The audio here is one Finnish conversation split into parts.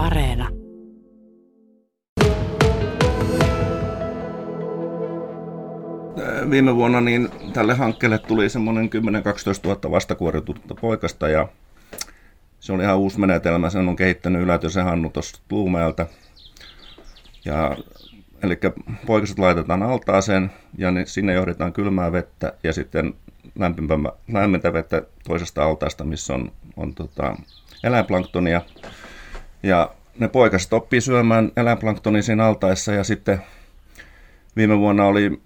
Areena. Viime vuonna niin tälle hankkeelle tuli semmoinen 10-12 000 vastakuoriutunutta poikasta ja se oli ihan uusi menetelmä. Sen on kehittänyt Ylätösen Hannu Luumeelta. Ja, eli poikaset laitetaan altaaseen ja sinne johdetaan kylmää vettä ja sitten lämmintä vettä toisesta altaasta, missä on, on tota, eläinplanktonia. Ja ne poikaset oppii syömään eläinplanktonia siinä altaessa ja sitten viime vuonna oli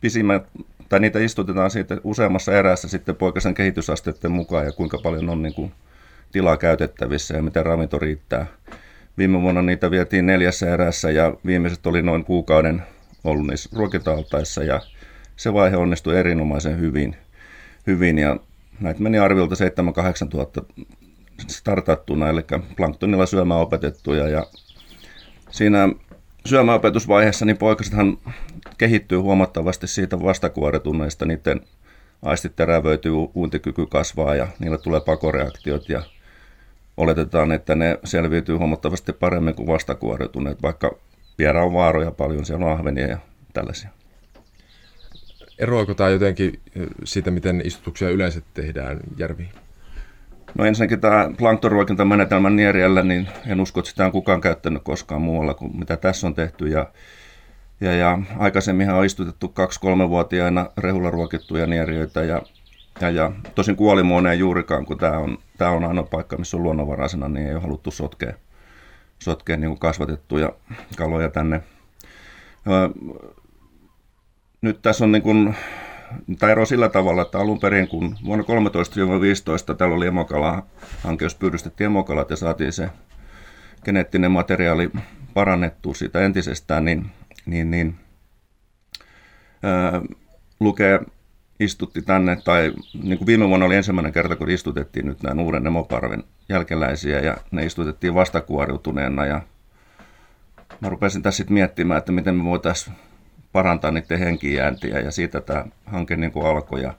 pisimmät, tai niitä istutetaan siitä useammassa erässä sitten poikasen kehitysasteiden mukaan ja kuinka paljon on niin kuin tilaa käytettävissä ja miten ravinto riittää. Viime vuonna niitä vietiin neljässä erässä ja viimeiset oli noin kuukauden ollut niissä ruokinta ja se vaihe onnistui erinomaisen hyvin. hyvin ja näitä meni arviolta 7-8 tuhatta startattuna, eli planktonilla syömään opetettuja ja siinä syömäopetusvaiheessa niin poikasethan kehittyy huomattavasti siitä vastakuoretuneista, niiden aistit terävöityy, uuntikyky kasvaa ja niillä tulee pakoreaktiot ja oletetaan, että ne selviytyy huomattavasti paremmin kuin vastakuoriutuneet, vaikka vielä on vaaroja paljon, siellä on ahvenia ja tällaisia. Eroako tämä jotenkin siitä, miten istutuksia yleensä tehdään järviin? No ensinnäkin tämä planktonruokintamenetelmän nieriällä, niin en usko, että sitä on kukaan käyttänyt koskaan muualla kuin mitä tässä on tehty. Ja, ja, ja aikaisemminhan on istutettu 2-3-vuotiaina rehulla ruokittuja nieriöitä ja, ja, ja tosin kuolimuoneen juurikaan, kun tämä on, tämä on ainoa paikka, missä on luonnonvaraisena, niin ei ole haluttu sotkea, sotkea niin kasvatettuja kaloja tänne. Nyt tässä on niin kuin tai ero sillä tavalla, että alun perin kun vuonna 13-15 täällä oli emokala-hanke, jos pyydystettiin emokalat ja saatiin se geneettinen materiaali parannettu siitä entisestään, niin, niin, niin ää, lukee istutti tänne, tai niin kuin viime vuonna oli ensimmäinen kerta, kun istutettiin nyt nämä uuden emoparven jälkeläisiä, ja ne istutettiin vastakuoriutuneena, ja mä rupesin tässä sitten miettimään, että miten me voitaisiin parantaa niiden henkijääntiä ja siitä tämä hanke niin kuin alkoi. Ja,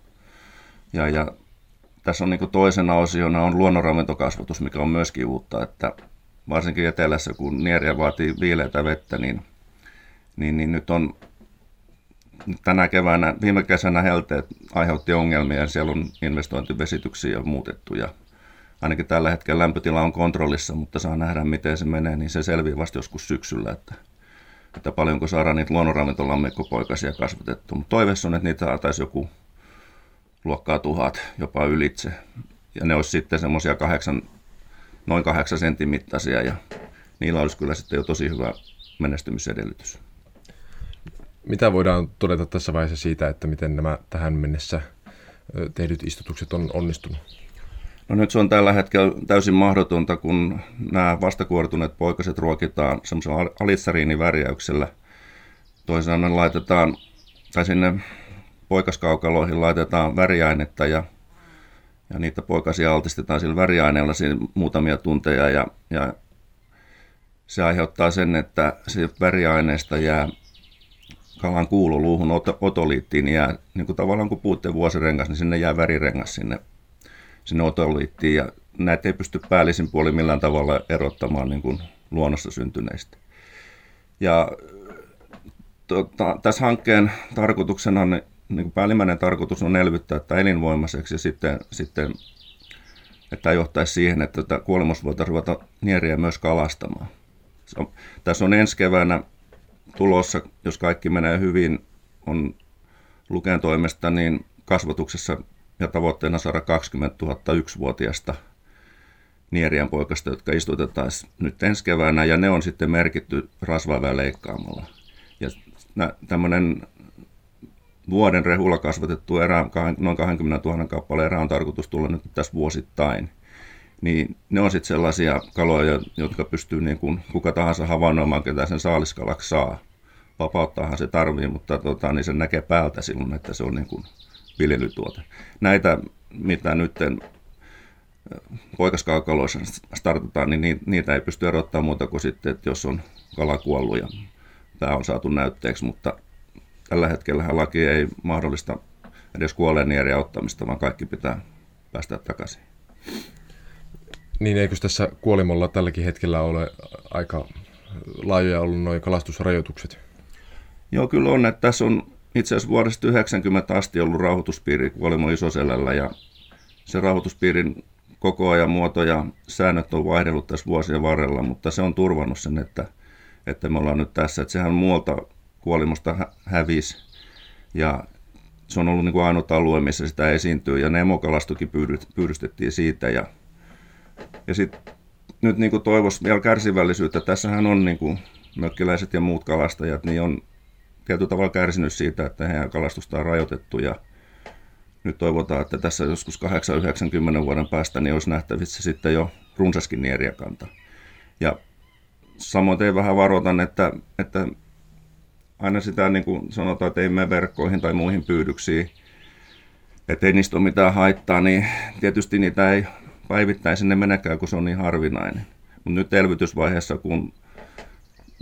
ja, ja tässä on niin kuin toisena osiona on luonnonravintokasvatus, mikä on myöskin uutta, että varsinkin etelässä, kun nieriä vaatii viileitä vettä, niin, niin, niin nyt on tänä keväänä, viime kesänä helteet aiheutti ongelmia ja siellä on investointivesityksiä muutettu ja ainakin tällä hetkellä lämpötila on kontrollissa, mutta saa nähdä miten se menee, niin se selviää vasta joskus syksyllä, että että paljonko saadaan niitä luonnonravintolammikkopoikasia kasvatettu. Mutta toiveessa on, että niitä saataisiin joku luokkaa tuhat, jopa ylitse. Ja ne olisi sitten semmoisia kahdeksan, noin kahdeksan sentin mittaisia ja niillä olisi kyllä sitten jo tosi hyvä menestymisedellytys. Mitä voidaan todeta tässä vaiheessa siitä, että miten nämä tähän mennessä tehdyt istutukset on onnistunut? No nyt se on tällä hetkellä täysin mahdotonta, kun nämä vastakuortuneet poikaset ruokitaan semmoisella alitsariinivärjäyksellä. Toisaalta laitetaan, tai sinne poikaskaukaloihin laitetaan väriainetta ja, ja niitä poikasia altistetaan sillä väriaineella siinä muutamia tunteja ja, ja se aiheuttaa sen, että se väriaineesta jää kalan kuuloluuhun otoliittiin jää, niin kuin tavallaan kun puhutte vuosirengas, niin sinne jää värirengas sinne sinne otoliittiin ja näitä ei pysty päällisin puoli millään tavalla erottamaan niin kuin luonnossa syntyneistä. Ja tota, tässä hankkeen tarkoituksena on, niin kuin päällimmäinen tarkoitus on elvyttää tämä elinvoimaiseksi ja sitten, sitten että tämä johtaisi siihen, että tätä kuolemus voitaisiin ruveta nieriä myös kalastamaan. On, tässä on ensi keväänä tulossa, jos kaikki menee hyvin, on Luken toimesta, niin kasvatuksessa ja tavoitteena saada 20 000 yksivuotiaista nierien poikasta, jotka istutetaan nyt ensi keväänä, ja ne on sitten merkitty rasvaväen leikkaamalla. Ja tämmöinen vuoden rehulla kasvatettu erä, noin 20 000 kappaleen erä on tarkoitus tulla nyt tässä vuosittain. Niin ne on sitten sellaisia kaloja, jotka pystyy niin kuin kuka tahansa havainnoimaan, ketä sen saaliskalaksi saa. Vapauttaahan se tarvii, mutta tota, niin se näkee päältä silloin, että se on niin kuin viljelytuote. Näitä, mitä nyt poikaskaukaloissa startataan, niin niitä ei pysty erottamaan muuta kuin sitten, että jos on kala kuollut ja tämä on saatu näytteeksi, mutta tällä hetkellä laki ei mahdollista edes kuolleen nieriä ottamista, vaan kaikki pitää päästä takaisin. Niin eikö tässä kuolimolla tälläkin hetkellä ole aika laajoja ollut nuo kalastusrajoitukset? Joo, kyllä on. Että tässä on itse asiassa vuodesta 90 asti ollut rauhoituspiiri Kuolimo Isoselällä ja se rauhoituspiirin koko ajan muoto ja säännöt on vaihdellut tässä vuosien varrella, mutta se on turvannut sen, että, että me ollaan nyt tässä. Että sehän muualta kuolimosta hä- hävisi ja se on ollut niin kuin ainut alue, missä sitä esiintyy ja nemokalastukin pyydystettiin siitä ja, ja sitten nyt niin toivoisi vielä kärsivällisyyttä. Tässähän on niin kuin mökkiläiset ja muut kalastajat, niin on tietyllä tavalla kärsinyt siitä, että heidän kalastusta on rajoitettu ja nyt toivotaan, että tässä joskus 8-90 vuoden päästä niin olisi nähtävissä sitten jo runsaskin nieriäkanta. Ja samoin tein vähän varoitan, että, että aina sitä niin kuin sanotaan, että ei mene verkkoihin tai muihin pyydyksiin, että ei niistä ole mitään haittaa, niin tietysti niitä ei päivittäin sinne menekään, kun se on niin harvinainen. Mutta nyt elvytysvaiheessa, kun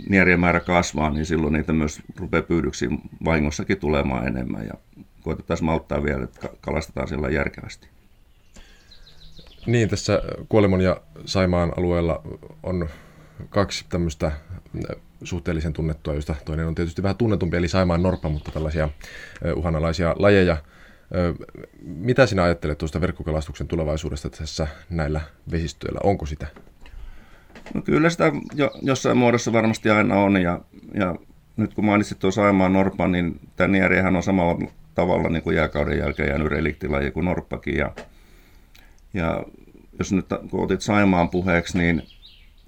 nierien määrä kasvaa, niin silloin niitä myös rupeaa pyydyksiin vahingossakin tulemaan enemmän. Ja koitetaan malttaa vielä, että kalastetaan siellä järkevästi. Niin, tässä Kuolemon ja Saimaan alueella on kaksi tämmöistä suhteellisen tunnettua, joista toinen on tietysti vähän tunnetumpi, eli Saimaan norppa, mutta tällaisia uhanalaisia lajeja. Mitä sinä ajattelet tuosta verkkokalastuksen tulevaisuudesta tässä näillä vesistöillä? Onko sitä? No kyllä sitä jo, jossain muodossa varmasti aina on, ja, ja nyt kun mainitsit tuon Saimaan norpan, niin tämä nierihän on samalla tavalla niin kuin jääkauden jälkeen jäänyt reliktilaji kuin norppakin. Ja, ja jos nyt kun otit Saimaan puheeksi, niin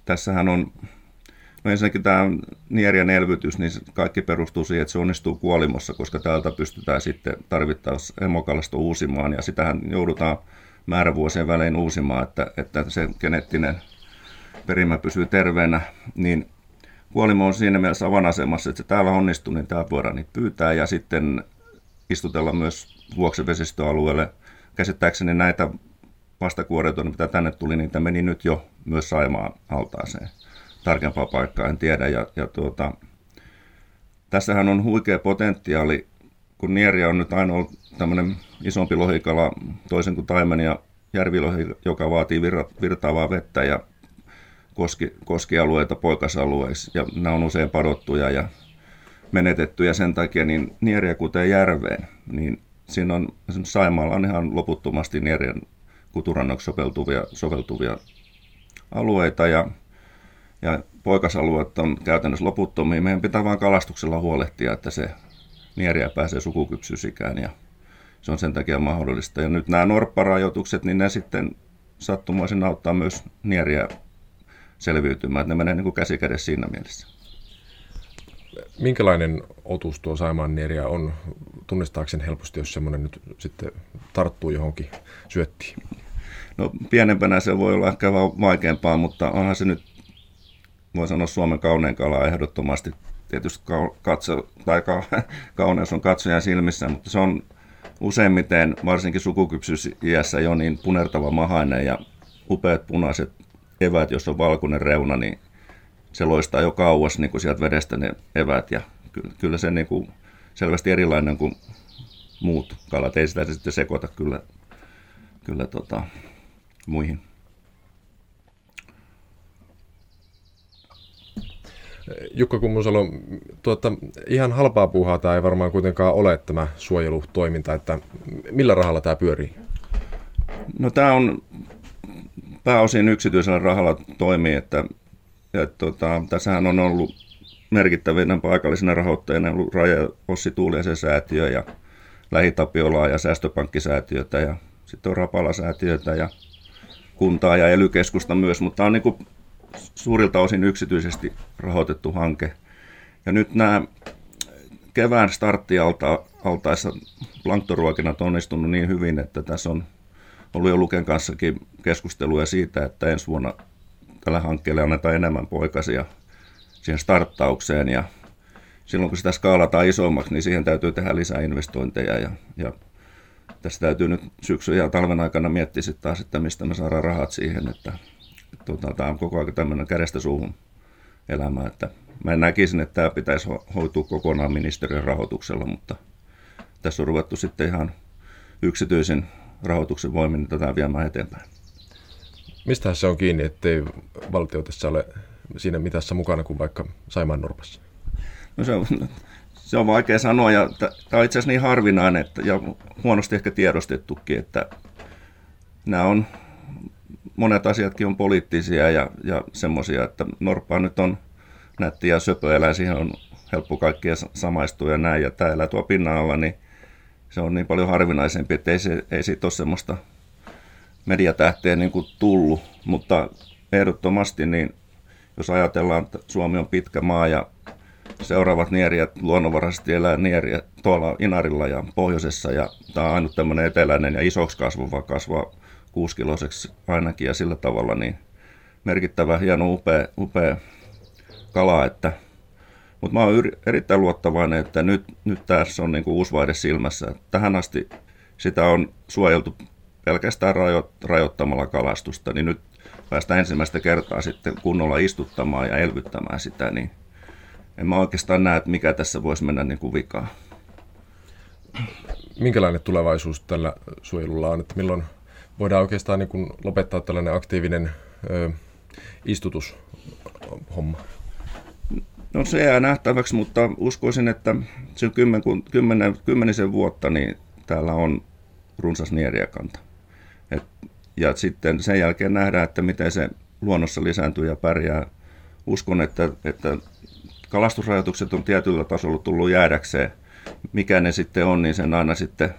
tässähän on, no ensinnäkin tämä nierien elvytys, niin kaikki perustuu siihen, että se onnistuu kuolimossa, koska täältä pystytään sitten tarvittaessa emokalasto uusimaan, ja sitähän joudutaan määrävuosien välein uusimaan, että, että se geneettinen perimä pysyy terveenä, niin kuolimo on siinä mielessä avanasemassa, että se täällä onnistuu, niin täällä voidaan niitä pyytää, ja sitten istutella myös vuoksivesistöalueelle. Käsittääkseni näitä vastakuoreita, mitä tänne tuli, niitä meni nyt jo myös Saimaan altaaseen. Tarkempaa paikkaa en tiedä. Ja, ja tuota, tässähän on huikea potentiaali, kun Nieria on nyt ainoa tämmöinen isompi lohikala, toisen kuin taimen ja järvilohi, joka vaatii virtaavaa vettä ja koski, koskialueita poikasalueiksi. Ja nämä on usein padottuja ja menetetty ja sen takia niin nieriä kuten järveen, niin siinä on Saimaalla on ihan loputtomasti nierien kuturannoksi soveltuvia, soveltuvia alueita ja, ja poikasalueet on käytännössä loputtomia. Meidän pitää vain kalastuksella huolehtia, että se nieriä pääsee sukukypsyysikään ja se on sen takia mahdollista. Ja nyt nämä norpparajoitukset, niin ne sitten sattumoisin auttaa myös nieriä selviytymään, että ne menee niin kuin käsi kädessä siinä mielessä. Minkälainen otus tuo Saimaan Nieria on tunnistaakseni helposti, jos semmoinen nyt sitten tarttuu johonkin syöttiin? No pienempänä se voi olla ehkä vaikeampaa, mutta onhan se nyt, voi sanoa Suomen kaunein kala ehdottomasti. Tietysti katso, tai kauneus on katsojan silmissä, mutta se on useimmiten, varsinkin sukukypsyysiässä jo niin punertava mahainen ja upeat punaiset evät, jos on valkoinen reuna, niin se loistaa jo kauas niin kuin sieltä vedestä ne evät ja kyllä se niin kuin selvästi erilainen kuin muut kalat. Ei sitä sitten sekoita kyllä, kyllä tota, muihin. Jukka Kummusalo, tuota, ihan halpaa puuhaa tämä ei varmaan kuitenkaan ole tämä suojelutoiminta, että millä rahalla tämä pyörii? No tämä on pääosin yksityisellä rahalla toimii, että ja tota, tässähän on ollut merkittävinä paikallisina rahoittajina ollut Raja Ossi Tuuliaisen säätiö ja Lähitapiolaa ja Säästöpankkisäätiötä ja sitten on Rapala-säätiötä ja kuntaa ja ely myös, mutta on niin kuin suurilta osin yksityisesti rahoitettu hanke. Ja nyt nämä kevään starttialtaessa planktoruokinnat on onnistunut niin hyvin, että tässä on ollut jo Luken kanssakin keskusteluja siitä, että ensi vuonna tällä hankkeelle annetaan enemmän poikasia siihen starttaukseen ja silloin kun sitä skaalataan isommaksi, niin siihen täytyy tehdä lisää investointeja ja, ja tässä täytyy nyt syksyn ja talven aikana miettiä sitten taas, että mistä me saadaan rahat siihen, että tuota, tämä on koko ajan tämmöinen kädestä suuhun elämä, että mä näkisin, että tämä pitäisi hoitua kokonaan ministeriön rahoituksella, mutta tässä on ruvettu sitten ihan yksityisen rahoituksen voimin tätä viemään eteenpäin. Mistä se on kiinni, ettei valtio tässä ole siinä mitassa mukana kuin vaikka Saimaan Norpassa? No se, on, se on vaikea sanoa ja tämä on itse asiassa niin harvinainen että, ja huonosti ehkä tiedostettukin, että nämä on, monet asiatkin on poliittisia ja, ja semmoisia, että Norppa nyt on nätti ja söpöeläin, siihen on helppo kaikkia samaistua ja näin, ja tämä elää tuo pinnan alla, niin se on niin paljon harvinaisempi, että ei, se, ei siitä ole semmoista mediatähteä niin kuin tullut, mutta ehdottomasti niin jos ajatellaan, että Suomi on pitkä maa ja seuraavat nieriät luonnonvaraisesti elää nieriä tuolla Inarilla ja pohjoisessa ja tämä on ainut tämmöinen eteläinen ja isoksi kasvava kasvaa kuuskiloiseksi ainakin ja sillä tavalla niin merkittävä, hieno, upea, upea kala, että mutta mä oon erittäin luottavainen, että nyt, nyt tässä on niinku uusi vaihde silmässä. Tähän asti sitä on suojeltu pelkästään rajo, rajoittamalla kalastusta, niin nyt päästään ensimmäistä kertaa sitten kunnolla istuttamaan ja elvyttämään sitä, niin en mä oikeastaan näe, että mikä tässä voisi mennä niin kuin vikaan. Minkälainen tulevaisuus tällä suojelulla on, että milloin voidaan oikeastaan niin kuin lopettaa tällainen aktiivinen ö, istutushomma? No se jää nähtäväksi, mutta uskoisin, että se kymmen, kymmenen, kymmenisen vuotta niin täällä on runsas nieriäkanta. Ja sitten sen jälkeen nähdään, että miten se luonnossa lisääntyy ja pärjää. Uskon, että, että kalastusrajoitukset on tietyllä tasolla tullut jäädäkseen. Mikä ne sitten on, niin sen aina sitten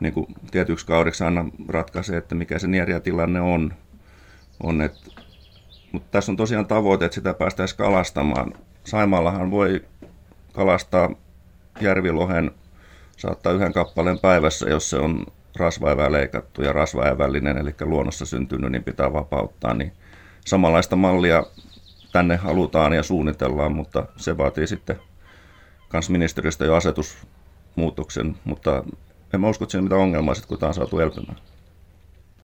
niin kuin tietyksi kaudeksi aina ratkaisee, että mikä se nieriätilanne on. on että mutta tässä on tosiaan tavoite, että sitä päästäisiin kalastamaan. Saimaallahan voi kalastaa järvilohen saattaa yhden kappaleen päivässä, jos se on rasvaevää leikattu ja rasvaevällinen, eli luonnossa syntynyt, niin pitää vapauttaa. Niin samanlaista mallia tänne halutaan ja suunnitellaan, mutta se vaatii sitten kans ministeriöstä jo asetusmuutoksen, mutta en mä usko, että siinä mitään ongelmaa, kun tämä on saatu elpymään.